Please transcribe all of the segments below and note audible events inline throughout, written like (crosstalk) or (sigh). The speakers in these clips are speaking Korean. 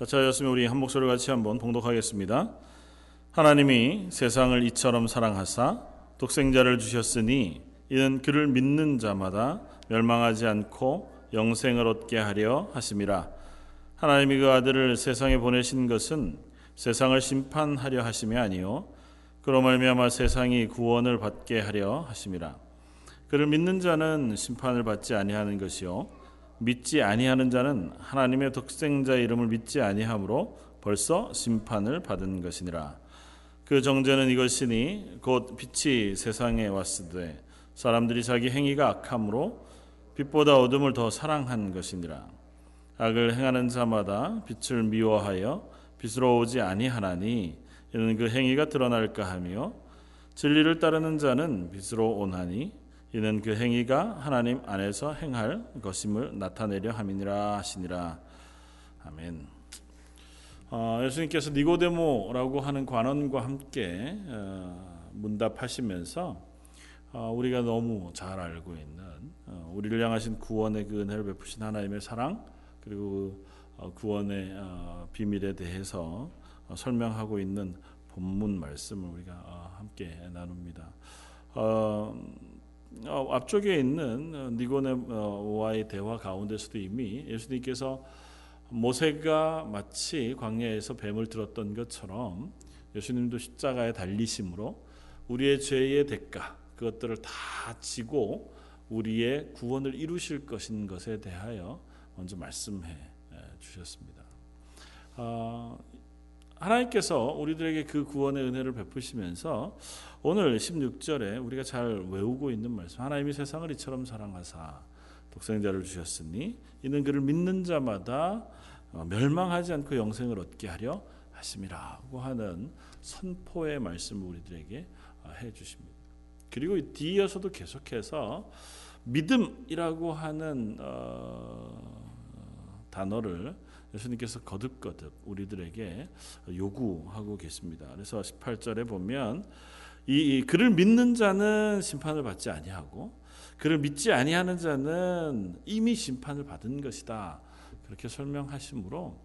자, 저였으면 우리 한 목소리 같이 한번 봉독하겠습니다. 하나님이 세상을 이처럼 사랑하사 독생자를 주셨으니 이는 그를 믿는 자마다 멸망하지 않고 영생을 얻게 하려 하심이라. 하나님이 그 아들을 세상에 보내신 것은 세상을 심판하려 하심이 아니요 그로 말미암아 세상이 구원을 받게 하려 하심이라. 그를 믿는 자는 심판을 받지 아니하는 것이요 믿지 아니하는 자는 하나님의 독생자 이름을 믿지 아니하므로 벌써 심판을 받은 것이니라. 그 정죄는 이것이니 곧 빛이 세상에 왔으되 사람들이 자기 행위가 악함으로 빛보다 어둠을 더 사랑한 것이니라. 악을 행하는 자마다 빛을 미워하여 빛으로 오지 아니하나니 이는 그 행위가 드러날까 하며 진리를 따르는 자는 빛으로 오나니 이는 그 행위가 하나님 안에서 행할 것임을 나타내려 함이니라 하시니라. 아멘. 어, 예수님께서 니고데모라고 하는 관원과 함께 어, 문답하시면서 어, 우리가 너무 잘 알고 있는 어, 우리를 향하신 구원의 그 은혜를 베푸신 하나님의 사랑 그리고 어, 구원의 어, 비밀에 대해서 설명하고 있는 본문 말씀을 우리가 함께 나눕니다. 어, 앞쪽에 있는 어, 니고네와의 대화 가운데서도 이미 예수님께서 모세가 마치 광야에서 뱀을 들었던 것처럼 예수님도 십자가에 달리심으로 우리의 죄의 대가 그것들을 다 지고 우리의 구원을 이루실 것인 것에 대하여 먼저 말씀해 주셨습니다. 어, 하나님께서 우리들에게 그 구원의 은혜를 베푸시면서 오늘 16절에 우리가 잘 외우고 있는 말씀 하나님이 세상을 이처럼 사랑하사 독생자를 주셨으니 이는 그를 믿는 자마다 어, 멸망하지 않고 영생을 얻게 하려 하심이라고 하는 선포의 말씀을 우리들에게 어, 해 주십니다. 그리고 뒤이어서도 계속해서 믿음이라고 하는 어, 단어를 예수님께서 거듭거듭 우리들에게 요구하고 계십니다. 그래서 18절에 보면 이, 그를 믿는 자는 심판을 받지 아니하고 그를 믿지 아니하는 자는 이미 심판을 받은 것이다. 그렇게 설명하시므로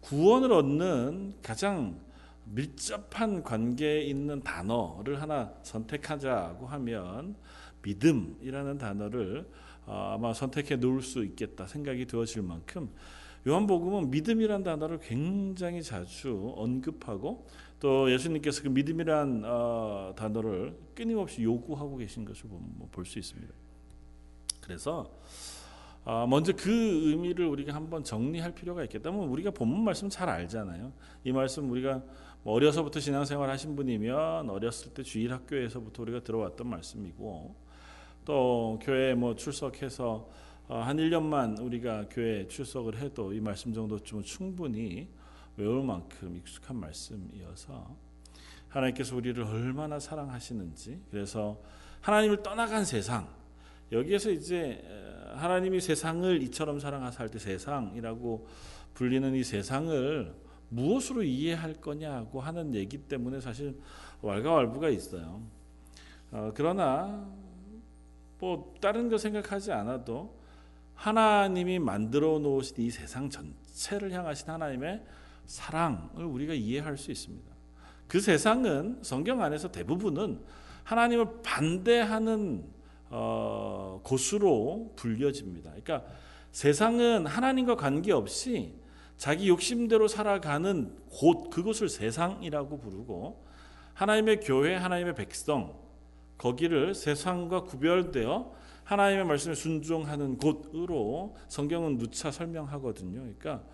구원을 얻는 가장 밀접한 관계에 있는 단어를 하나 선택하자고 하면 믿음이라는 단어를 어, 아마 선택해 놓을 수 있겠다 생각이 되어질 만큼 요한복음은 믿음이란 단어를 굉장히 자주 언급하고 또 예수님께서 그 믿음이란 어, 단어를 끊임없이 요구하고 계신 것을 뭐 볼수 있습니다. 그래서 어, 먼저 그 의미를 우리가 한번 정리할 필요가 있겠다면 우리가 본문 말씀 잘 알잖아요. 이 말씀 우리가 뭐 어려서부터 신앙생활 하신 분이면 어렸을 때 주일 학교에서부터 우리가 들어왔던 말씀이고 또 교회 뭐 출석해서 어, 한 1년만 우리가 교회 출석을 해도 이 말씀 정도쯤은 충분히 외울 만큼 익숙한 말씀이어서 하나님께서 우리를 얼마나 사랑하시는지 그래서 하나님을 떠나간 세상 여기에서 이제 하나님이 세상을 이처럼 사랑하사 할 때 세상이라고 불리는 이 세상을 무엇으로 이해할 거냐고 하는 얘기 때문에 사실 왈가왈부가 있어요. 어, 그러나 뭐 다른 거 생각하지 않아도 하나님이 만들어 놓으신 이 세상 전체를 향하신 하나님의 사랑을 우리가 이해할 수 있습니다. 그 세상은 성경 안에서 대부분은 하나님을 반대하는 어, 곳으로 불려집니다. 그러니까 세상은 하나님과 관계없이 자기 욕심대로 살아가는 곳 그것을 세상이라고 부르고 하나님의 교회, 하나님의 백성 거기를 세상과 구별되어 하나님의 말씀에 순종하는 곳으로 성경은 누차 설명하거든요. 그러니까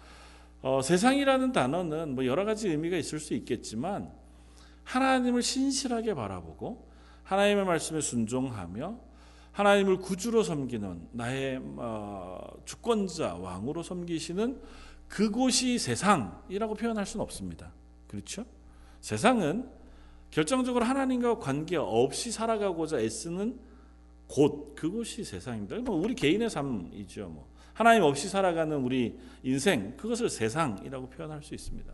어, 세상이라는 단어는 뭐 여러 가지 의미가 있을 수 있겠지만 하나님을 신실하게 바라보고 하나님의 말씀에 순종하며 하나님을 구주로 섬기는 나의 어, 주권자 왕으로 섬기시는 그곳이 세상이라고 표현할 수는 없습니다. 그렇죠? 세상은 결정적으로 하나님과 관계 없이 살아가고자 애쓰는 곳 그곳이 세상입니다. 뭐 우리 개인의 삶이죠. 뭐 하나님 없이 살아가는 우리 인생 그것을 세상이라고 표현할 수 있습니다.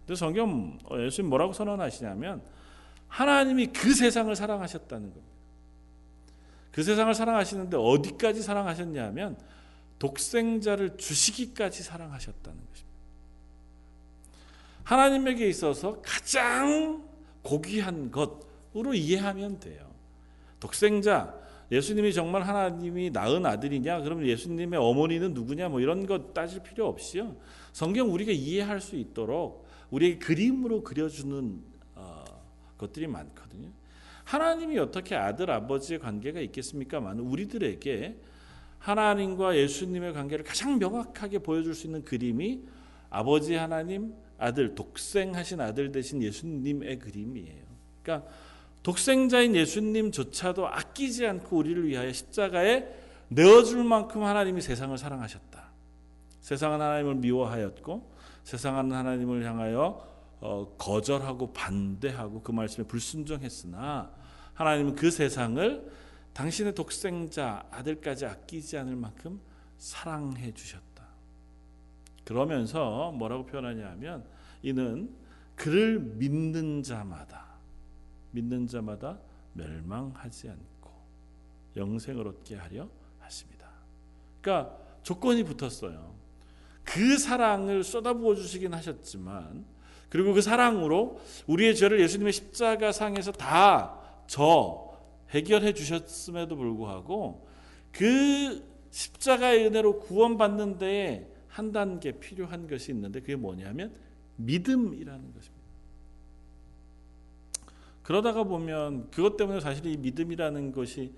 근데 성경 어, 예수님 뭐라고 선언하시냐면 하나님이 그 세상을 사랑하셨다는 겁니다. 그 세상을 사랑하시는데 어디까지 사랑하셨냐면 독생자를 주시기까지 사랑하셨다는 것입니다. 하나님에게 있어서 가장 고귀한 것으로 이해하면 돼요. 독생자 예수님이 정말 하나님이 낳은 아들이냐? 그러면 예수님의 어머니는 누구냐? 뭐 이런 것 따질 필요 없이요. 성경 우리가 이해할 수 있도록 우리에게 그림으로 그려주는 어, 것들이 많거든요. 하나님이 어떻게 아들 아버지의 관계가 있겠습니까만 우리들에게 하나님과 예수님의 관계를 가장 명확하게 보여줄 수 있는 그림이 아버지 하나님, 아들 독생하신 아들 대신 예수님의 그림이에요. 그러니까 독생자인 예수님조차도 아끼지 않고 우리를 위하여 십자가에 내어줄 만큼 하나님이 세상을 사랑하셨다. 세상은 하나님을 미워하였고 세상은 하나님을 향하여 어, 거절하고 반대하고 그 말씀에 불순종했으나 하나님은 그 세상을 당신의 독생자 아들까지 아끼지 않을 만큼 사랑해 주셨다. 그러면서 뭐라고 표현하냐면 이는 그를 믿는 자마다 믿는 자마다 멸망하지 않고 영생을 얻게 하려 하십니다. 그러니까 조건이 붙었어요. 그 사랑을 쏟아부어 주시긴 하셨지만 그리고 그 사랑으로 우리의 죄를 예수님의 십자가 상에서 다 저 해결해 주셨음에도 불구하고 그 십자가의 은혜로 구원받는 데에 한 단계 필요한 것이 있는데 그게 뭐냐면 믿음이라는 것입니다. 그러다가 보면 그것 때문에 사실 이 믿음이라는 것이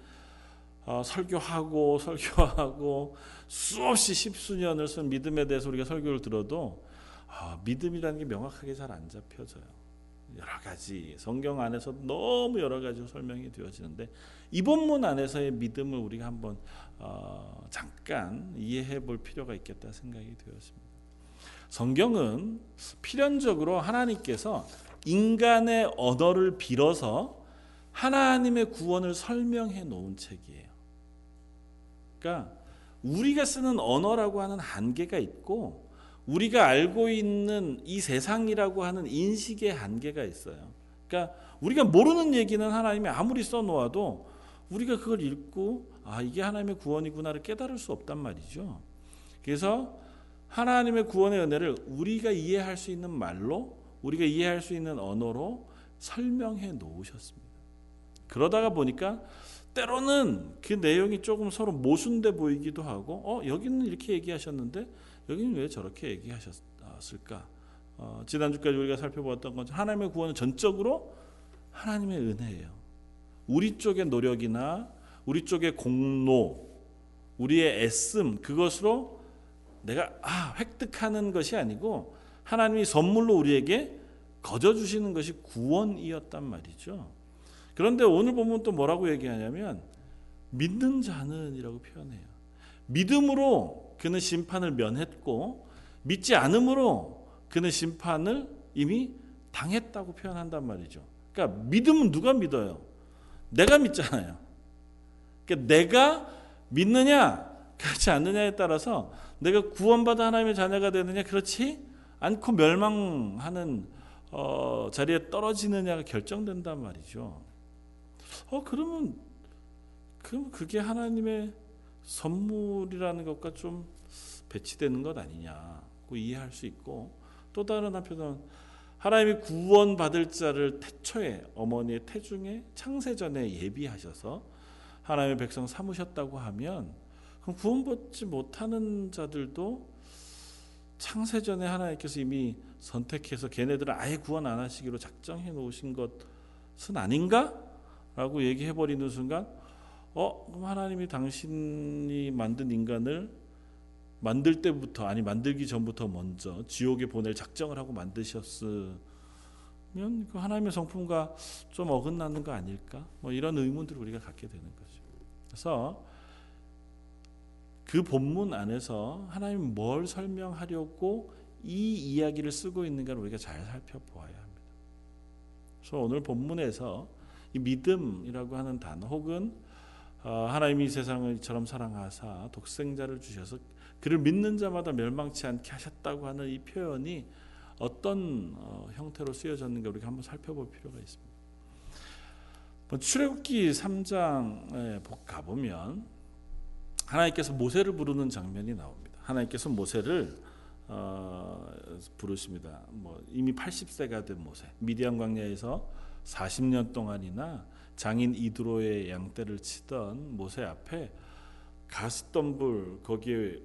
어, 설교하고 (laughs) 설교하고 수없이 십수년을 쓴 믿음에 대해서 우리가 설교를 들어도 어, 믿음이라는 게 명확하게 잘 안 잡혀져요. 여러 가지 성경 안에서 너무 여러 가지 설명이 되어지는데 이 본문 안에서의 믿음을 우리가 한번 어, 잠깐 이해해 볼 필요가 있겠다 생각이 되었습니다. 성경은 필연적으로 하나님께서 인간의 언어를 빌어서 하나님의 구원을 설명해 놓은 책이에요. 그러니까 우리가 쓰는 언어라고 하는 한계가 있고 우리가 알고 있는 이 세상이라고 하는 인식의 한계가 있어요. 그러니까 우리가 모르는 얘기는 하나님이 아무리 써 놓아도 우리가 그걸 읽고 아 이게 하나님의 구원이구나를 깨달을 수 없단 말이죠. 그래서 하나님의 구원의 은혜를 우리가 이해할 수 있는 말로 우리가 이해할 수 있는 언어로 설명해 놓으셨습니다. 그러다가 보니까 때로는 그 내용이 조금 서로 모순돼 보이기도 하고 어 여기는 이렇게 얘기하셨는데 여기는 왜 저렇게 얘기하셨을까? 어, 지난주까지 우리가 살펴보았던 것 하나님의 구원은 전적으로 하나님의 은혜예요. 우리 쪽의 노력이나 우리 쪽의 공로, 우리의 애씀 그것으로 내가 아 획득하는 것이 아니고 하나님이 선물로 우리에게 거저 주시는 것이 구원이었단 말이죠. 그런데 오늘 보면 또 뭐라고 얘기하냐면 믿는 자는이라고 표현해요. 믿음으로 그는 심판을 면했고 믿지 않음으로 그는 심판을 이미 당했다고 표현한단 말이죠. 그러니까 믿음은 누가 믿어요? 내가 믿잖아요. 그러니까 내가 믿느냐 그렇지 않느냐에 따라서 내가 구원받아 하나님의 자녀가 되느냐 그렇지 않고 멸망하는 어, 자리에 떨어지느냐가 결정된단 말이죠. 어 그러면 그럼 그게 하나님의 선물이라는 것과 좀 배치되는 것 아니냐고 이해할 수 있고 또 다른 한편은 하나님이 구원받을 자를 태초에 어머니의 태중에 창세전에 예비하셔서 하나님의 백성 삼으셨다고 하면 그럼 구원받지 못하는 자들도 창세전에 하나님께서 이미 선택해서 걔네들을 아예 구원 안 하시기로 작정해 놓으신 것은 아닌가? 라고 얘기해 버리는 순간 어, 그럼 하나님이 당신이 만든 인간을 만들 때부터 아니 만들기 전부터 먼저 지옥에 보낼 작정을 하고 만드셨으면 그 하나님의 성품과 좀 어긋나는 거 아닐까? 뭐 이런 의문들을 우리가 갖게 되는 거죠. 그래서 그 본문 안에서 하나님 뭘 설명하려고 이 이야기를 쓰고 있는가를 우리가 잘 살펴보아야 합니다. 그래서 오늘 본문에서 이 믿음이라고 하는 단어 혹은 어, 하나님이 세상을 이처럼 사랑하사 독생자를 주셔서 그를 믿는 자마다 멸망치 않게 하셨다고 하는 이 표현이 어떤 어, 형태로 쓰여졌는가 우리가 한번 살펴볼 필요가 있습니다. 뭐 출애굽기 3장에 가 보면 하나님께서 모세를 부르는 장면이 나옵니다. 하나님께서 모세를 어, 부르십니다. 뭐 이미 80세가 된 모세 미디안 광야에서 40년 동안이나 장인 이드로의 양떼를 치던 모세 앞에 가시던 불 거기에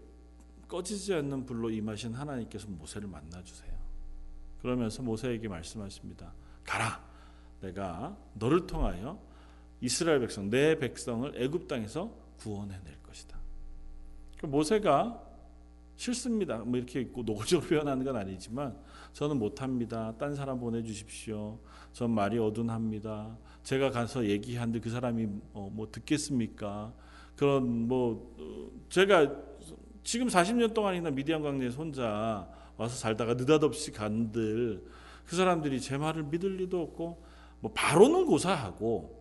꺼지지 않는 불로 임하신 하나님께서 모세를 만나 주세요. 그러면서 모세에게 말씀하십니다. 가라. 내가 너를 통하여 이스라엘 백성 내 백성을 애굽 땅에서 구원해 낼 것이다. 그 모세가 싫습니다. 뭐 이렇게 노골적으로 (laughs) 표현하는 건 아니지만 저는 못합니다. 딴 사람 보내주십시오. 전 말이 어둔합니다. 제가 가서 얘기하는데 그 사람이 어, 뭐 듣겠습니까? 그런 뭐 어, 제가 지금 40년 동안이나 미디안 광야에서 혼자 와서 살다가 느닷없이 간들 그 사람들이 제 말을 믿을 리도 없고 뭐 바로는 고사하고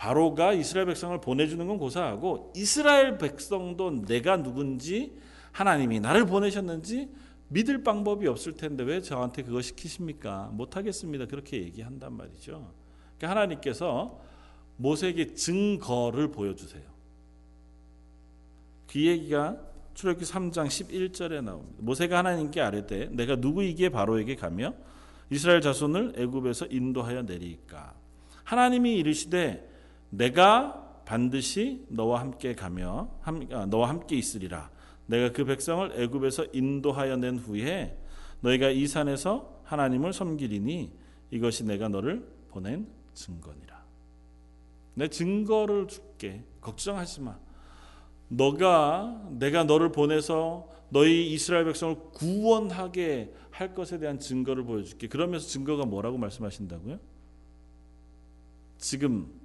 바로가 이스라엘 백성을 보내주는 건 고사하고 이스라엘 백성도 내가 누군지 하나님이 나를 보내셨는지 믿을 방법이 없을 텐데 왜 저한테 그거 시키십니까? 못하겠습니다. 그렇게 얘기한단 말이죠. 그러니까 하나님께서 모세에게 증거를 보여주세요. 그 얘기가 출애굽기 3장 11절에 나옵니다. 모세가 하나님께 아뢰되 내가 누구이기에 바로에게 가며 이스라엘 자손을 애굽에서 인도하여 내리까 하나님이 이르시되 내가 반드시 너와 함께 가며 아, 너와 함께 있으리라 내가 그 백성을 애굽에서 인도하여 낸 후에 너희가 이 산에서 하나님을 섬기리니 이것이 내가 너를 보낸 증거니라. 내 증거를 줄게. 걱정하지 마. 너가 내가 너를 보내서 너희 이스라엘 백성을 구원하게 할 것에 대한 증거를 보여줄게. 그러면서 증거가 뭐라고 말씀하신다고요? 지금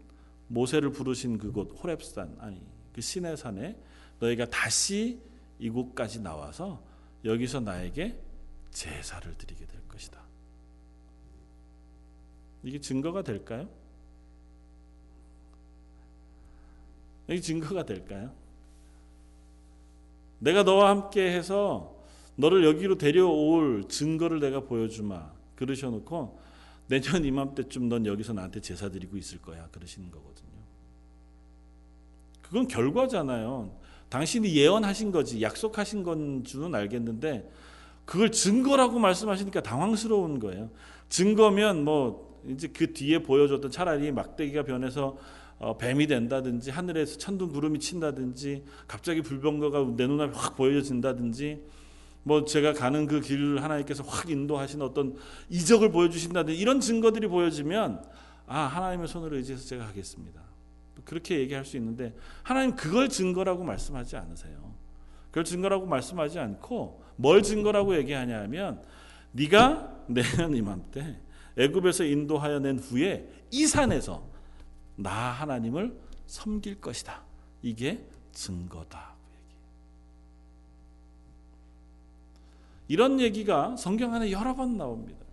모세를 부르신 그곳 호렙산 아니 그 시내 산에 너희가 다시 이곳까지 나와서 여기서 나에게 제사를 드리게 될 것이다. 이게 증거가 될까요? 이게 증거가 될까요? 내가 너와 함께 해서 너를 여기로 데려올 증거를 내가 보여주마. 그러셔놓고 내년 이맘때쯤 넌 여기서 나한테 제사 드리고 있을 거야. 그러시는 거거든요. 그건 결과잖아요. 당신이 예언하신 거지 약속하신 건 줄은 알겠는데 그걸 증거라고 말씀하시니까 당황스러운 거예요. 증거면 뭐 이제 그 뒤에 보여줬던 차라리 막대기가 변해서 어, 뱀이 된다든지 하늘에서 천둥 구름이 친다든지 갑자기 불병거가 내 눈앞에 확 보여진다든지 뭐 제가 가는 그 길을 하나님께서 확 인도하신 어떤 이적을 보여주신다든지 이런 증거들이 보여지면 아 하나님의 손으로 의지해서 제가 하겠습니다. 그렇게 얘기할 수 있는데 하나님 그걸 증거라고 말씀하지 않으세요. 그걸 증거라고 말씀하지 않고 뭘 증거라고 얘기하냐면 네가 내년 이맘때 애굽에서 인도하여 낸 후에 이 산에서 나 하나님을 섬길 것이다. 이게 증거다. 이런 얘기가 성경 안에 여러 번 나옵니다.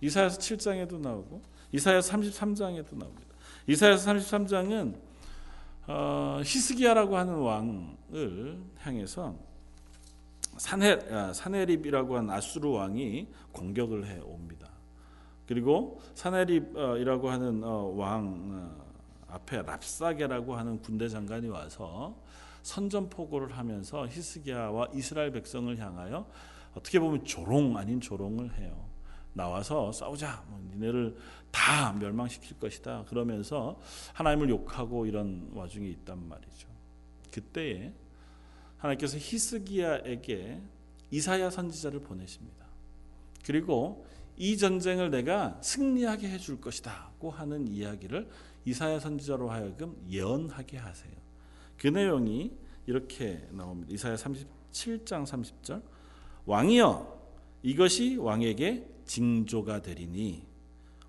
이사야서 7장에도 나오고 이사야서 33장에도 나옵니다. 이사야서 33장은 어, 히스기야라고 하는 왕을 향해서 사네 아, 사네립이라고 한 아수르 왕이 공격을 해 옵니다. 그리고 사네립이라고 하는 어, 왕 어, 앞에 랍사게라고 하는 군대 장관이 와서 선전포고를 하면서 히스기야와 이스라엘 백성을 향하여 어떻게 보면 조롱 아닌 조롱을 해요. 나와서 싸우자. 뭐 니네를 다 멸망시킬 것이다. 그러면서 하나님을 욕하고 이런 와중에 있단 말이죠. 그때에 하나님께서 히스기야에게 이사야 선지자를 보내십니다. 그리고 이 전쟁을 내가 승리하게 해줄 것이다고 하는 이야기를 이사야 선지자로 하여금 예언하게 하세요. 그 내용이 이렇게 나옵니다. 이사야 37장 30절 왕이여 이것이 왕에게 징조가 되리니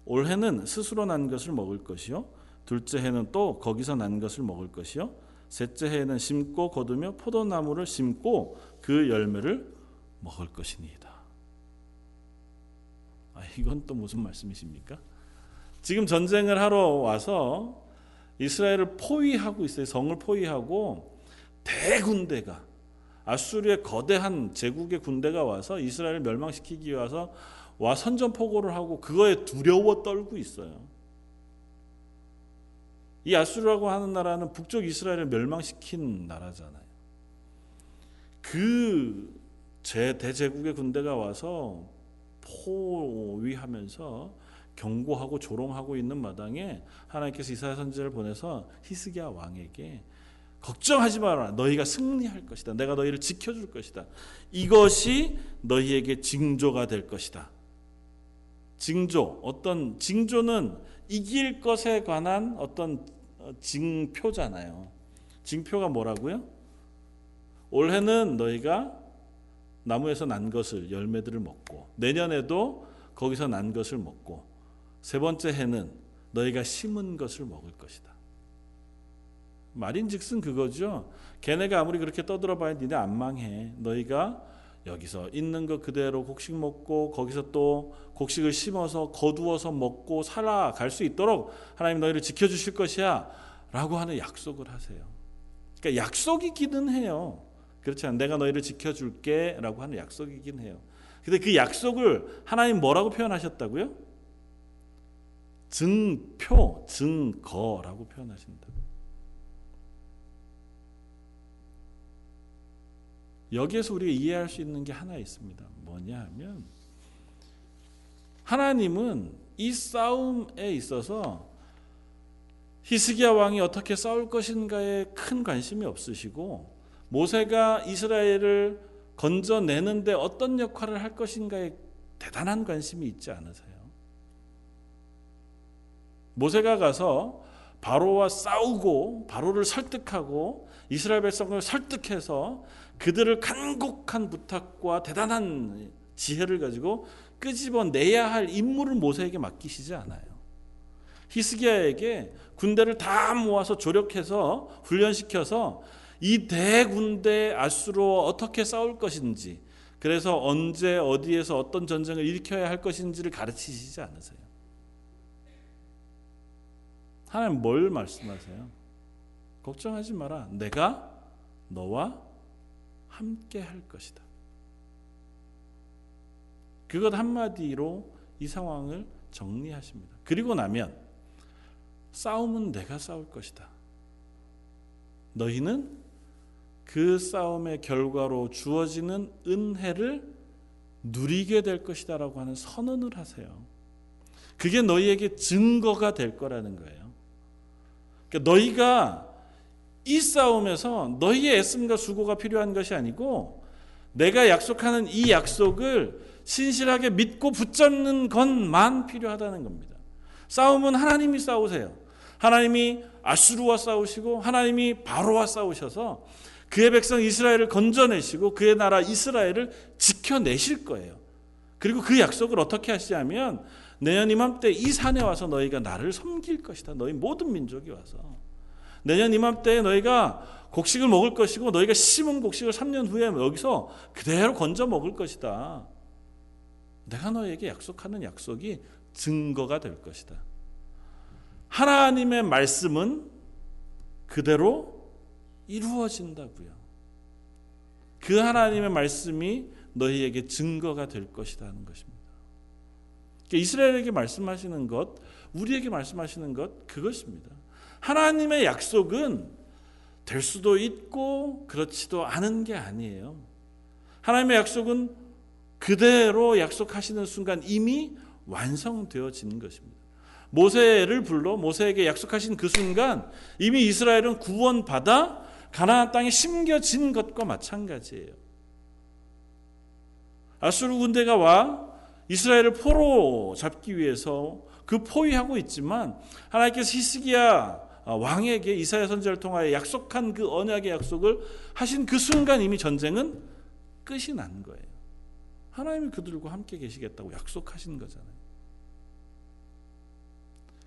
올해는 스스로 난 것을 먹을 것이요 둘째 해는 또 거기서 난 것을 먹을 것이요 셋째 해에는 심고 거두며 포도나무를 심고 그 열매를 먹을 것이니이다. 아, 이건 또 무슨 말씀이십니까? 지금 전쟁을 하러 와서 이스라엘을 포위하고 있어요. 성을 포위하고 대군대가 아수르의 거대한 제국의 군대가 와서 이스라엘을 멸망시키기 위해서 와 선전포고를 하고 그거에 두려워 떨고 있어요. 이 아수르라고 하는 나라는 북쪽 이스라엘을 멸망시킨 나라잖아요. 그 제 대제국의 군대가 와서 포위하면서 경고하고 조롱하고 있는 마당에 하나님께서 이사야 선지자를 보내서 히스기야 왕에게 걱정하지 마라. 너희가 승리할 것이다. 내가 너희를 지켜줄 것이다. 이것이 너희에게 징조가 될 것이다. 징조, 어떤 징조는 이길 것에 관한 어떤 징표잖아요. 징표가 뭐라고요? 올해는 너희가 나무에서 난 것을 열매들을 먹고 내년에도 거기서 난 것을 먹고 세 번째 해는 너희가 심은 것을 먹을 것이다. 말인즉슨 그거죠. 걔네가 아무리 그렇게 떠들어봐야 니네 안 망해. 너희가 여기서 있는 거 그대로 곡식 먹고 거기서 또 곡식을 심어서 거두어서 먹고 살아갈 수 있도록 하나님 너희를 지켜주실 것이야 라고 하는 약속을 하세요. 그러니까 약속이기는 해요. 그렇지 않 내가 너희를 지켜줄게 라고 하는 약속이긴 해요. 근데 그 약속을 하나님 뭐라고 표현하셨다고요? 증표, 증거라고 표현하신다. 여기에서 우리가 이해할 수 있는 게 하나 있습니다. 뭐냐 하면 하나님은 이 싸움에 있어서 히스기야 왕이 어떻게 싸울 것인가에 큰 관심이 없으시고 모세가 이스라엘을 건져내는데 어떤 역할을 할 것인가에 대단한 관심이 있지 않으세요? 모세가 가서 바로와 싸우고 바로를 설득하고 이스라엘 백성을 설득해서 그들을 간곡한 부탁과 대단한 지혜를 가지고 끄집어내야 할 임무를 모세에게 맡기시지 않아요. 히스기야에게 군대를 다 모아서 조력해서 훈련시켜서 이 대군대 아수로 어떻게 싸울 것인지 그래서 언제 어디에서 어떤 전쟁을 일으켜야 할 것인지를 가르치시지 않으세요. 하나님 뭘 말씀하세요? 걱정하지 마라. 내가 너와 함께 할 것이다. 그것 한마디로 이 상황을 정리하십니다. 그리고 나면 싸움은 내가 싸울 것이다. 너희는 그 싸움의 결과로 주어지는 은혜를 누리게 될 것이다라고 하는 선언을 하세요. 그게 너희에게 증거가 될 거라는 거예요. 그러니까 너희가 이 싸움에서 너희의 애씀과 수고가 필요한 것이 아니고 내가 약속하는 이 약속을 신실하게 믿고 붙잡는 것만 필요하다는 겁니다. 싸움은 하나님이 싸우세요. 하나님이 아수르와 싸우시고 하나님이 바로와 싸우셔서 그의 백성 이스라엘을 건져내시고 그의 나라 이스라엘을 지켜내실 거예요. 그리고 그 약속을 어떻게 하시냐면 내년 이맘때 이 산에 와서 너희가 나를 섬길 것이다. 너희 모든 민족이 와서 내년 이맘때 너희가 곡식을 먹을 것이고 너희가 심은 곡식을 3년 후에 여기서 그대로 건져 먹을 것이다. 내가 너에게 약속하는 약속이 증거가 될 것이다. 하나님의 말씀은 그대로 이루어진다고요. 그 하나님의 말씀이 너희에게 증거가 될 것이라는 것입니다. 그러니까 이스라엘에게 말씀하시는 것, 우리에게 말씀하시는 것 그것입니다. 하나님의 약속은 될 수도 있고 그렇지도 않은 게 아니에요. 하나님의 약속은 그대로 약속하시는 순간 이미 완성되어진 것입니다. 모세를 불러 모세에게 약속하신 그 순간 이미 이스라엘은 구원받아 가나안 땅에 심겨진 것과 마찬가지예요. 아수르 군대가 와 이스라엘을 포로 잡기 위해서 그 포위하고 있지만 하나님께서 히스기야 왕에게 이사야 선지자를 통하여 약속한 그 언약의 약속을 하신 그 순간 이미 전쟁은 끝이 난 거예요. 하나님이 그들과 함께 계시겠다고 약속하신 거잖아요.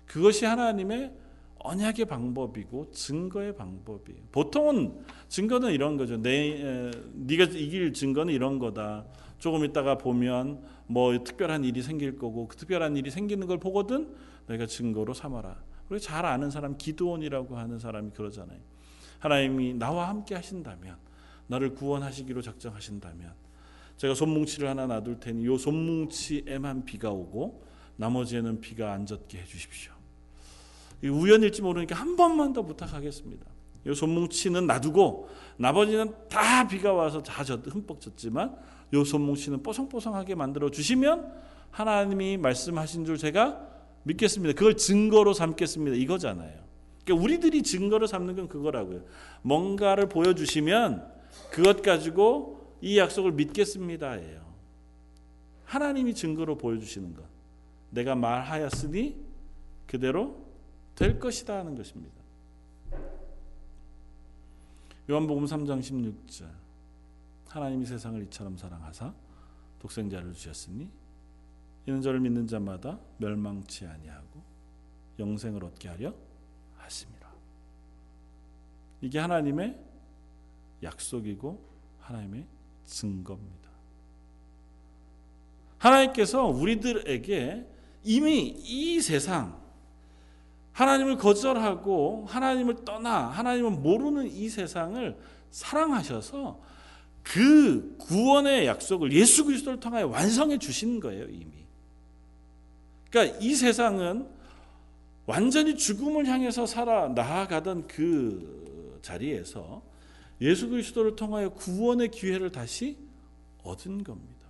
그것이 하나님의 언약의 방법이고 증거의 방법이에요. 보통은 증거는 이런 거죠. 내 에, 네가 이길 증거는 이런 거다. 조금 있다가 보면 뭐 특별한 일이 생길 거고 그 특별한 일이 생기는 걸 보거든 내가 증거로 삼아라. 우리 잘 아는 사람 기도원이라고 하는 사람이 그러잖아요. 하나님이 나와 함께 하신다면 나를 구원하시기로 작정하신다면 제가 손뭉치를 하나 놔둘 테니 요 손뭉치에만 비가 오고 나머지에는 비가 안 젖게 해 주십시오. 우연일지 모르니까 한 번만 더 부탁하겠습니다. 요 손뭉치는 놔두고 나머지는 다 비가 와서 다 젖, 흠뻑 젖지만 요 손뭉치는 뽀송뽀송하게 만들어 주시면 하나님이 말씀하신 줄 제가 믿겠습니다. 그걸 증거로 삼겠습니다. 이거잖아요. 그러니까 우리들이 증거로 삼는 건 그거라고요. 뭔가를 보여주시면 그것 가지고 이 약속을 믿겠습니다예요. 하나님이 증거로 보여주시는 것. 내가 말하였으니 그대로 될 것이다 하는 것입니다. 요한복음 3장 16절 하나님이 세상을 이처럼 사랑하사 독생자를 주셨으니 이는 저를 믿는 자마다 멸망치 아니하고 영생을 얻게 하려 하심이라. 이게 하나님의 약속이고 하나님의 증거입니다. 하나님께서 우리들에게 이미 이 세상 하나님을 거절하고 하나님을 떠나 하나님을 모르는 이 세상을 사랑하셔서 그 구원의 약속을 예수 그리스도를 통하여 완성해 주신 거예요, 이미. 그러니까 이 세상은 완전히 죽음을 향해서 살아 나아가던 그 자리에서 예수 그리스도를 통하여 구원의 기회를 다시 얻은 겁니다.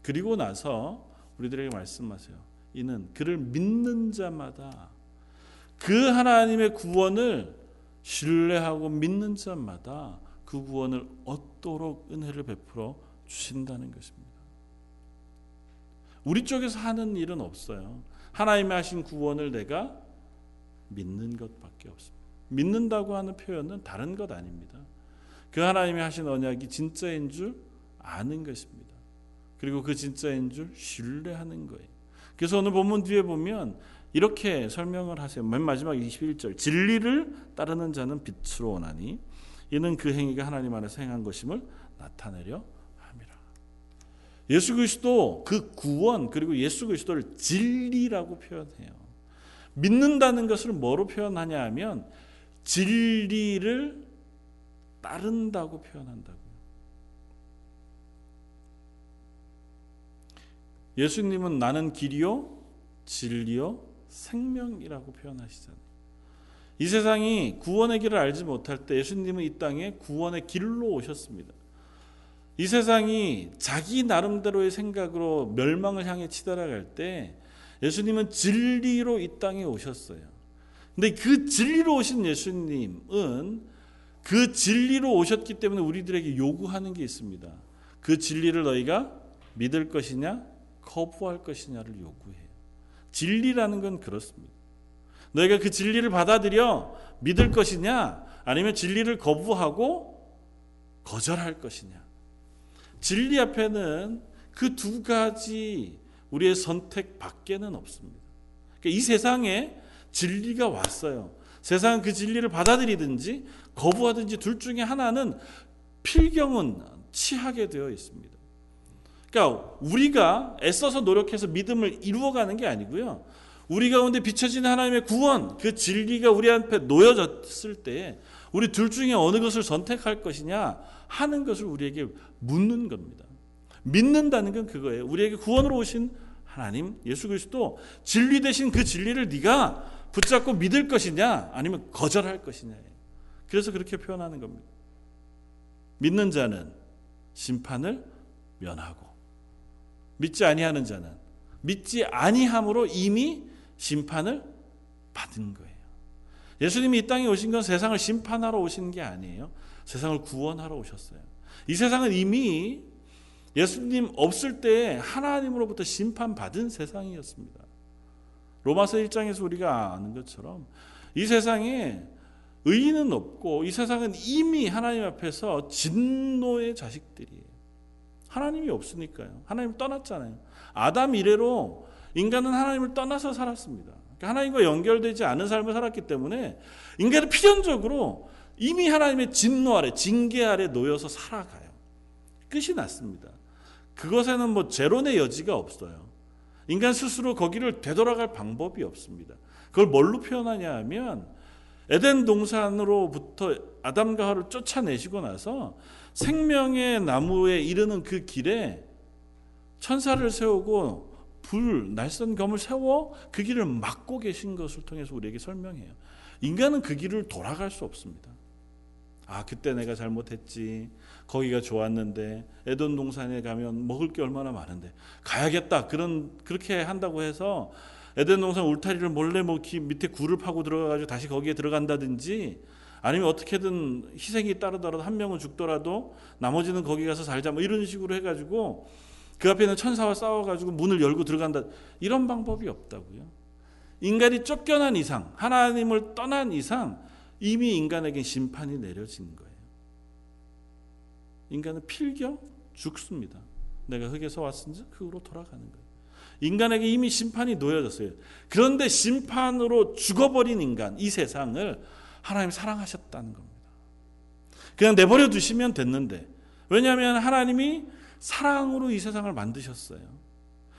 그리고 나서 우리들에게 말씀하세요. 이는 그를 믿는 자마다 그 하나님의 구원을 신뢰하고 믿는 자마다 그 구원을 얻도록 은혜를 베풀어 주신다는 것입니다. 우리 쪽에서 하는 일은 없어요. 하나님이 하신 구원을 내가 믿는 것밖에 없습니다. 믿는다고 하는 표현은 다른 것 아닙니다. 그 하나님이 하신 언약이 진짜인 줄 아는 것입니다. 그리고 그 진짜인 줄 신뢰하는 거예요. 그래서 오늘 본문 뒤에 보면 이렇게 설명을 하세요. 맨 마지막 21절. 진리를 따르는 자는 빛으로 오나니 이는 그 행위가 하나님 안에서 행한 것임을 나타내려 함이라. 예수 그리스도 그 구원 그리고 예수 그리스도를 진리라고 표현해요. 믿는다는 것을 뭐로 표현하냐 하면 진리를 따른다고 표현한다고요. 예수님은 나는 길이요 진리요 생명이라고 표현하시잖아요. 이 세상이 구원의 길을 알지 못할 때 예수님은 이 땅에 구원의 길로 오셨습니다. 이 세상이 자기 나름대로의 생각으로 멸망을 향해 치달아갈 때 예수님은 진리로 이 땅에 오셨어요. 근데 그 진리로 오신 예수님은 그 진리로 오셨기 때문에 우리들에게 요구하는 게 있습니다. 그 진리를 너희가 믿을 것이냐, 거부할 것이냐를 요구해요. 진리라는 건 그렇습니다. 너희가 그 진리를 받아들여 믿을 것이냐, 아니면 진리를 거부하고 거절할 것이냐. 진리 앞에는 그 두 가지 우리의 선택 밖에는 없습니다. 그러니까 이 세상에 진리가 왔어요. 세상은 그 진리를 받아들이든지 거부하든지 둘 중에 하나는 필경은 취하게 되어 있습니다. 그러니까 우리가 애써서 노력해서 믿음을 이루어가는 게 아니고요. 우리 가운데 비춰지는 하나님의 구원, 그 진리가 우리 앞에 놓여졌을 때 우리 둘 중에 어느 것을 선택할 것이냐 하는 것을 우리에게 묻는 겁니다. 믿는다는 건 그거예요. 우리에게 구원으로 오신 하나님 예수 그리스도 진리 대신 그 진리를 네가 붙잡고 믿을 것이냐 아니면 거절할 것이냐. 그래서 그렇게 표현하는 겁니다. 믿는 자는 심판을 면하고 믿지 아니하는 자는 믿지 아니함으로 이미 심판을 받은 거예요. 예수님이 이 땅에 오신 건 세상을 심판하러 오신 게 아니에요. 세상을 구원하러 오셨어요. 이 세상은 이미 예수님 없을 때 하나님으로부터 심판받은 세상이었습니다. 로마서 1장에서 우리가 아는 것처럼 이 세상에 의인은 없고 이 세상은 이미 하나님 앞에서 진노의 자식들이에요. 하나님이 없으니까요. 하나님 떠났잖아요. 아담 이래로 인간은 하나님을 떠나서 살았습니다. 그러니까 하나님과 연결되지 않은 삶을 살았기 때문에 인간은 필연적으로 이미 하나님의 진노 아래, 징계 아래 놓여서 살아가요. 끝이 났습니다. 그것에는 뭐 제론의 여지가 없어요. 인간 스스로 거기를 되돌아갈 방법이 없습니다. 그걸 뭘로 표현하냐 하면 에덴 동산으로부터 아담과 하와를 쫓아내시고 나서 생명의 나무에 이르는 그 길에 천사를 세우고 불 날선 검을 세워 그 길을 막고 계신 것을 통해서 우리에게 설명해요. 인간은 그 길을 돌아갈 수 없습니다. 아, 그때 내가 잘못했지. 거기가 좋았는데 에돈 동산에 가면 먹을 게 얼마나 많은데 가야겠다. 그런 그렇게 한다고 해서 에덴 동산 울타리를 몰래 뭐 밑에 굴을 파고 들어가 가지고 다시 거기에 들어간다든지 아니면 어떻게든 희생이 따르더라도 한 명은 죽더라도 나머지는 거기 가서 살자 뭐 이런 식으로 해 가지고 그 앞에 는 천사와 싸워 가지고 문을 열고 들어간다. 이런 방법이 없다고요. 인간이 쫓겨난 이상, 하나님을 떠난 이상 이미 인간에게 심판이 내려진 거예요. 인간은 필겨 죽습니다. 내가 흙에서 왔은지 흙으로 돌아가는 거예요. 인간에게 이미 심판이 놓여졌어요. 그런데 심판으로 죽어버린 인간, 이 세상을 하나님 사랑하셨다는 겁니다. 그냥 내버려 두시면 됐는데, 왜냐하면 하나님이 사랑으로 이 세상을 만드셨어요.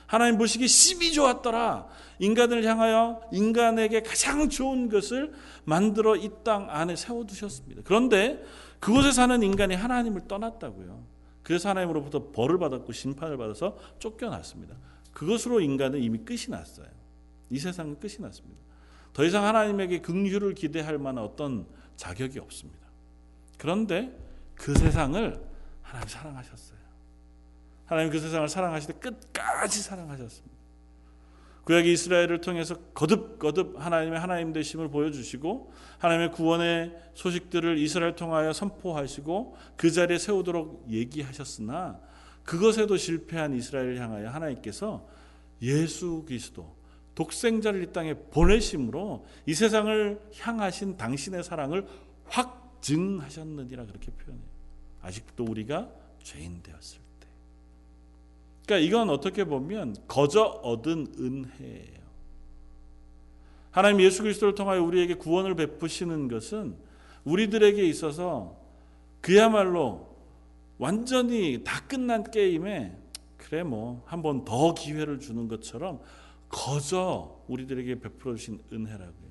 하나님 보시기 심히 좋았더라. 인간을 향하여 인간에게 가장 좋은 것을 만들어 이 땅 안에 세워두셨습니다. 그런데 그곳에 사는 인간이 하나님을 떠났다고요. 그래서 하나님으로부터 벌을 받았고 심판을 받아서 쫓겨났습니다. 그것으로 인간은 이미 끝이 났어요. 이 세상은 끝이 났습니다. 더 이상 하나님에게 긍휼을 기대할 만한 어떤 자격이 없습니다. 그런데 그 세상을 하나님 사랑하셨어요. 하나님 그 세상을 사랑하실 때 끝까지 사랑하셨습니다. 구약의 이스라엘을 통해서 거듭 거듭 하나님의 하나님 되심을 보여주시고 하나님의 구원의 소식들을 이스라엘 통하여 선포하시고 그 자리에 세우도록 얘기하셨으나 그것에도 실패한 이스라엘을 향하여 하나님께서 예수 그리스도 독생자를 이 땅에 보내심으로 이 세상을 향하신 당신의 사랑을 확증하셨느니라 그렇게 표현해요. 아직도 우리가 죄인 되었을 때. 그러니까 이건 어떻게 보면 거저 얻은 은혜예요. 하나님 예수 그리스도를 통하여 우리에게 구원을 베푸시는 것은 우리들에게 있어서 그야말로 완전히 다 끝난 게임에 그래 뭐 한 번 더 기회를 주는 것처럼 거저 우리들에게 베풀어 주신 은혜라고요.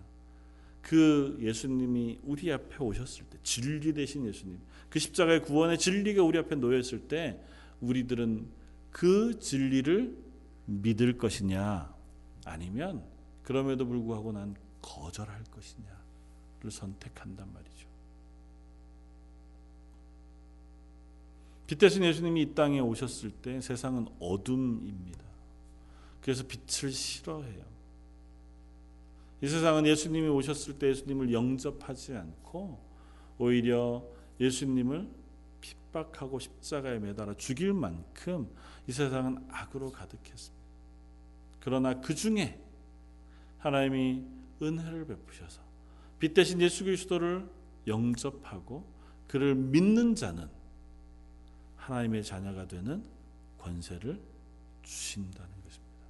그 예수님이 우리 앞에 오셨을 때 진리 되신 예수님 그 십자가의 구원의 진리가 우리 앞에 놓였을 때 우리들은 그 진리를 믿을 것이냐 아니면 그럼에도 불구하고 난 거절할 것이냐를 선택한단 말이죠. 빛 대신 예수님이 이 땅에 오셨을 때 세상은 어둠입니다. 그래서 빛을 싫어해요. 이 세상은 예수님이 오셨을 때 예수님을 영접하지 않고 오히려 예수님을 핍박하고 십자가에 매달아 죽일 만큼 이 세상은 악으로 가득했습니다. 그러나 그 중에 하나님이 은혜를 베푸셔서 빛 대신 예수 그리스도를 영접하고 그를 믿는 자는 하나님의 자녀가 되는 권세를 주신다는 것입니다.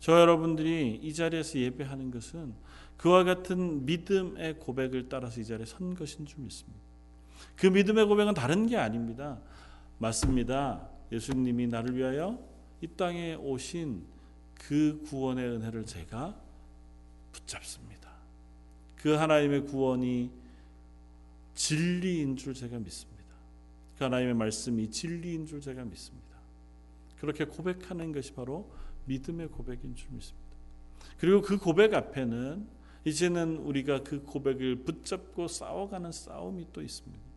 저 여러분들이 이 자리에서 예배하는 것은 그와 같은 믿음의 고백을 따라서 이 자리에 선 것인 줄 믿습니다. 그 믿음의 고백은 다른 게 아닙니다. 맞습니다. 예수님이 나를 위하여 이 땅에 오신 그 구원의 은혜를 제가 붙잡습니다. 그 하나님의 구원이 진리인 줄 제가 믿습니다. 그 하나님의 말씀이 진리인 줄 제가 믿습니다. 그렇게 고백하는 것이 바로 믿음의 고백인 줄 믿습니다. 그리고 그 고백 앞에는 이제는 우리가 그 고백을 붙잡고 싸워가는 싸움이 또 있습니다.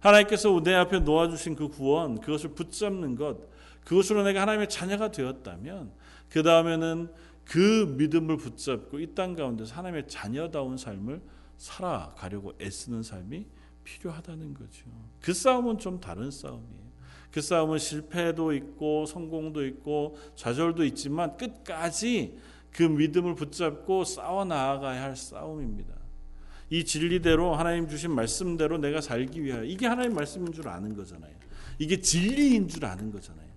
하나님께서 내 앞에 놓아주신 그 구원, 그것을 붙잡는 것, 그것으로 내가 하나님의 자녀가 되었다면, 그 다음에는 그 믿음을 붙잡고 이 땅 가운데서 하나님의 자녀다운 삶을 살아가려고 애쓰는 삶이 필요하다는 거죠. 그 싸움은 좀 다른 싸움이에요. 그 싸움은 실패도 있고 성공도 있고 좌절도 있지만 끝까지 그 믿음을 붙잡고 싸워 나아가야 할 싸움입니다. 이 진리대로 하나님 주신 말씀대로 내가 살기 위하여 이게 하나님 말씀인 줄 아는 거잖아요. 이게 진리인 줄 아는 거잖아요.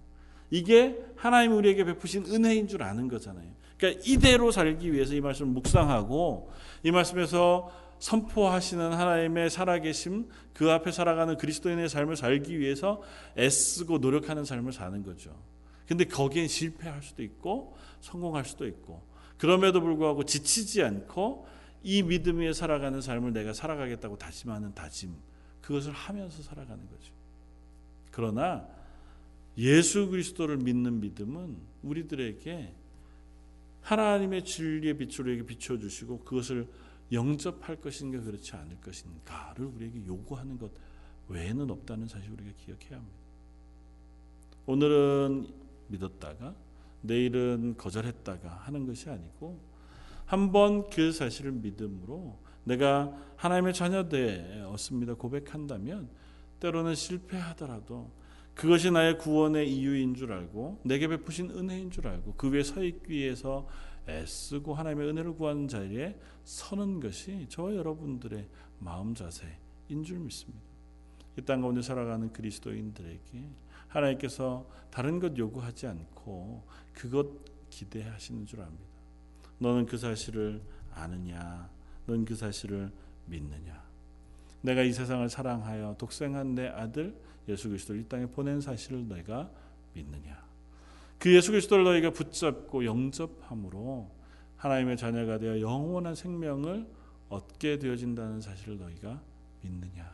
이게 하나님 우리에게 베푸신 은혜인 줄 아는 거잖아요. 그러니까 이대로 살기 위해서 이 말씀을 묵상하고 이 말씀에서 선포하시는 하나님의 살아계심 그 앞에 살아가는 그리스도인의 삶을 살기 위해서 애쓰고 노력하는 삶을 사는 거죠. 근데 거기엔 실패할 수도 있고 성공할 수도 있고 그럼에도 불구하고 지치지 않고 이 믿음 위에 살아가는 삶을 내가 살아가겠다고 다짐하는 다짐 그것을 하면서 살아가는 거죠. 그러나 예수 그리스도를 믿는 믿음은 우리들에게 하나님의 진리의 빛으로 비춰 주시고 그것을 영접할 것인가 그렇지 않을 것인가를 우리에게 요구하는 것 외에는 없다는 사실 우리가 기억해야 합니다. 오늘은 믿었다가 내일은 거절했다가 하는 것이 아니고 한번 그 사실을 믿음으로 내가 하나님의 자녀 되었습니다 고백한다면 때로는 실패하더라도 그것이 나의 구원의 이유인 줄 알고 내게 베푸신 은혜인 줄 알고 그 위에 서 있기 위해서 애쓰고 하나님의 은혜를 구하는 자리에 서는 것이 저와 여러분들의 마음 자세인 줄 믿습니다. 이 땅 가운데 살아가는 그리스도인들에게 하나님께서 다른 것 요구하지 않고 그것 기대하시는 줄 압니다. 너는 그 사실을 아느냐? 넌 그 사실을 믿느냐? 내가 이 세상을 사랑하여 독생한 내 아들 예수 그리스도를 이 땅에 보낸 사실을 내가 믿느냐? 그 예수 그리스도를 너희가 붙잡고 영접함으로 하나님의 자녀가 되어 영원한 생명을 얻게 되어진다는 사실을 너희가 믿느냐?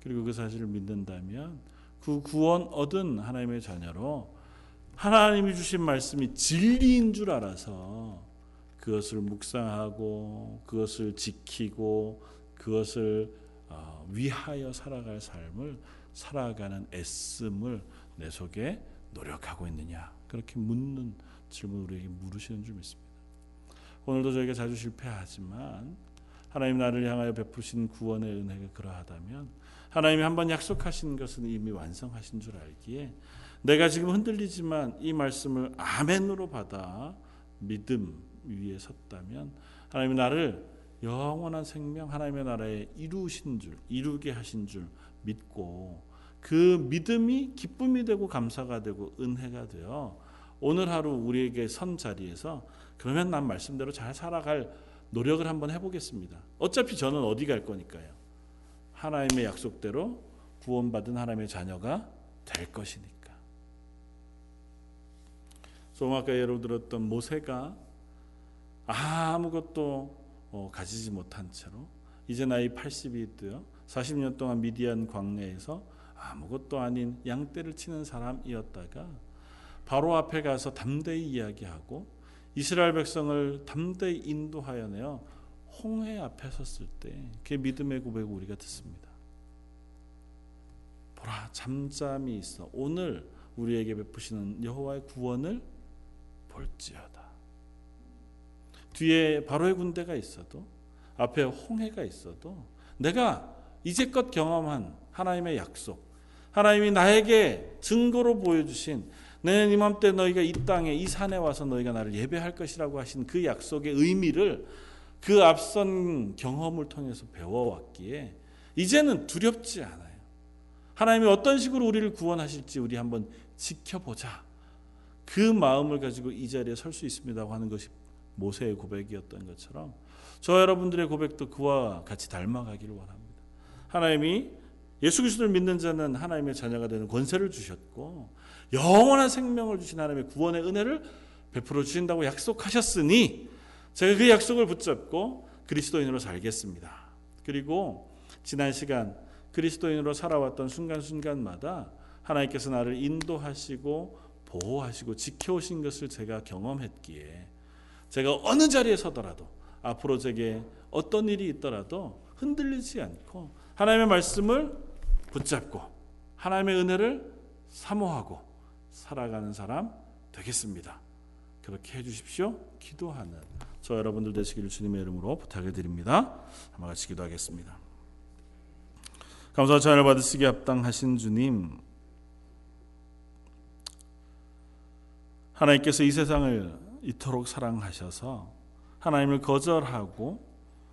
그리고 그 사실을 믿는다면 그 구원 얻은 하나님의 자녀로 하나님이 주신 말씀이 진리인 줄 알아서 그것을 묵상하고 그것을 지키고 그것을 어, 위하여 살아갈 삶을 살아가는 애씀을 내 속에 노력하고 있느냐 그렇게 묻는 질문을 우리에게 물으시는 줄 믿습니다. 오늘도 저희가 자주 실패하지만 하나님 나를 향하여 베푸신 구원의 은혜가 그러하다면 하나님이 한번 약속하신 것은 이미 완성하신 줄 알기에 내가 지금 흔들리지만 이 말씀을 아멘으로 받아 믿음 위에 섰다면 하나님이 나를 영원한 생명 하나님의 나라에 이루신 줄 이루게 하신 줄 믿고 그 믿음이 기쁨이 되고 감사가 되고 은혜가 되어 오늘 하루 우리에게 선 자리에서 그러면 난 말씀대로 잘 살아갈 노력을 한번 해보겠습니다. 어차피 저는 어디 갈 거니까요. 하나님의 약속대로 구원받은 하나님의 자녀가 될 것이니까. 좀 아까 예로 들었던 모세가 아무것도 어, 가지지 못한 채로 이제 나이 80이 되어 40년 동안 미디안 광야에서 아무것도 아닌 양떼를 치는 사람이었다가 바로 앞에 가서 담대히 이야기하고 이스라엘 백성을 담대히 인도하여 내어 홍해 앞에 섰을 때 그 믿음의 고백을 우리가 듣습니다. 보라 잠잠이 있어 오늘 우리에게 베푸시는 여호와의 구원을 볼지어다. 뒤에 바로의 군대가 있어도 앞에 홍해가 있어도 내가 이제껏 경험한 하나님의 약속 하나님이 나에게 증거로 보여주신 내년 이맘때 너희가 이 땅에 이 산에 와서 너희가 나를 예배할 것이라고 하신 그 약속의 의미를 그 앞선 경험을 통해서 배워왔기에 이제는 두렵지 않아요. 하나님이 어떤 식으로 우리를 구원하실지 우리 한번 지켜보자. 그 마음을 가지고 이 자리에 설 수 있습니다고 하는 것이 모세의 고백이었던 것처럼 저 여러분들의 고백도 그와 같이 닮아가기를 원합니다. 하나님이 예수 그리스도를 믿는 자는 하나님의 자녀가 되는 권세를 주셨고 영원한 생명을 주신 하나님의 구원의 은혜를 베풀어 주신다고 약속하셨으니 제가 그 약속을 붙잡고 그리스도인으로 살겠습니다. 그리고 지난 시간 그리스도인으로 살아왔던 순간순간마다 하나님께서 나를 인도하시고 보호하시고 지켜오신 것을 제가 경험했기에 제가 어느 자리에 서더라도 앞으로 제게 어떤 일이 있더라도 흔들리지 않고 하나님의 말씀을 붙잡고 하나님의 은혜를 사모하고 살아가는 사람 되겠습니다. 그렇게 해주십시오. 기도하는 저 여러분들 되시기를 주님의 이름으로 부탁을 드립니다. 한번 같이 기도하겠습니다. 감사와 찬양을 받으시기 합당하신 주님 하나님께서 이 세상을 이토록 사랑하셔서 하나님을 거절하고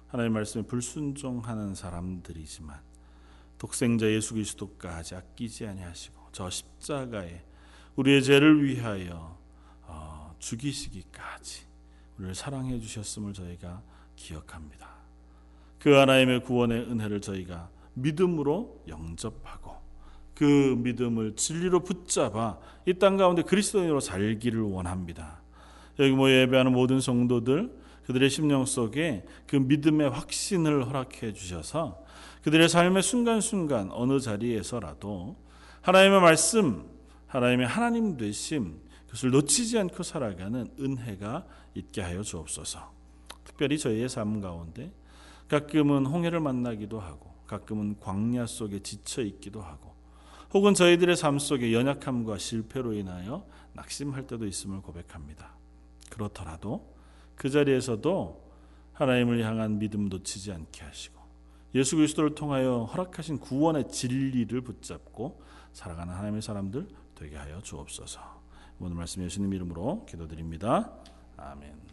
하나님 말씀에 불순종하는 사람들이지만 독생자 예수 그리스도까지 아끼지 아니하시고 저 십자가에 우리의 죄를 위하여 어, 죽이시기까지 우리를 사랑해 주셨음을 저희가 기억합니다. 그 하나님의 구원의 은혜를 저희가 믿음으로 영접하고 그 믿음을 진리로 붙잡아 이 땅 가운데 그리스도인으로 살기를 원합니다. 여기 뭐 예배하는 모든 성도들 그들의 심령 속에 그 믿음의 확신을 허락해 주셔서 그들의 삶의 순간순간 어느 자리에서라도 하나님의 말씀, 하나님의 하나님 되심 그것을 놓치지 않고 살아가는 은혜가 있게 하여 주옵소서. 특별히 저희의 삶 가운데 가끔은 홍해를 만나기도 하고 가끔은 광야 속에 지쳐 있기도 하고 혹은 저희들의 삶 속에 연약함과 실패로 인하여 낙심할 때도 있음을 고백합니다. 그렇더라도 그 자리에서도 하나님을 향한 믿음 놓치지 않게 하시고 예수 그리스도를 통하여 허락하신 구원의 진리를 붙잡고 살아가는 하나님의 사람들 되게 하여 주옵소서. 오늘 말씀 예수님 이름으로 기도드립니다. 아멘.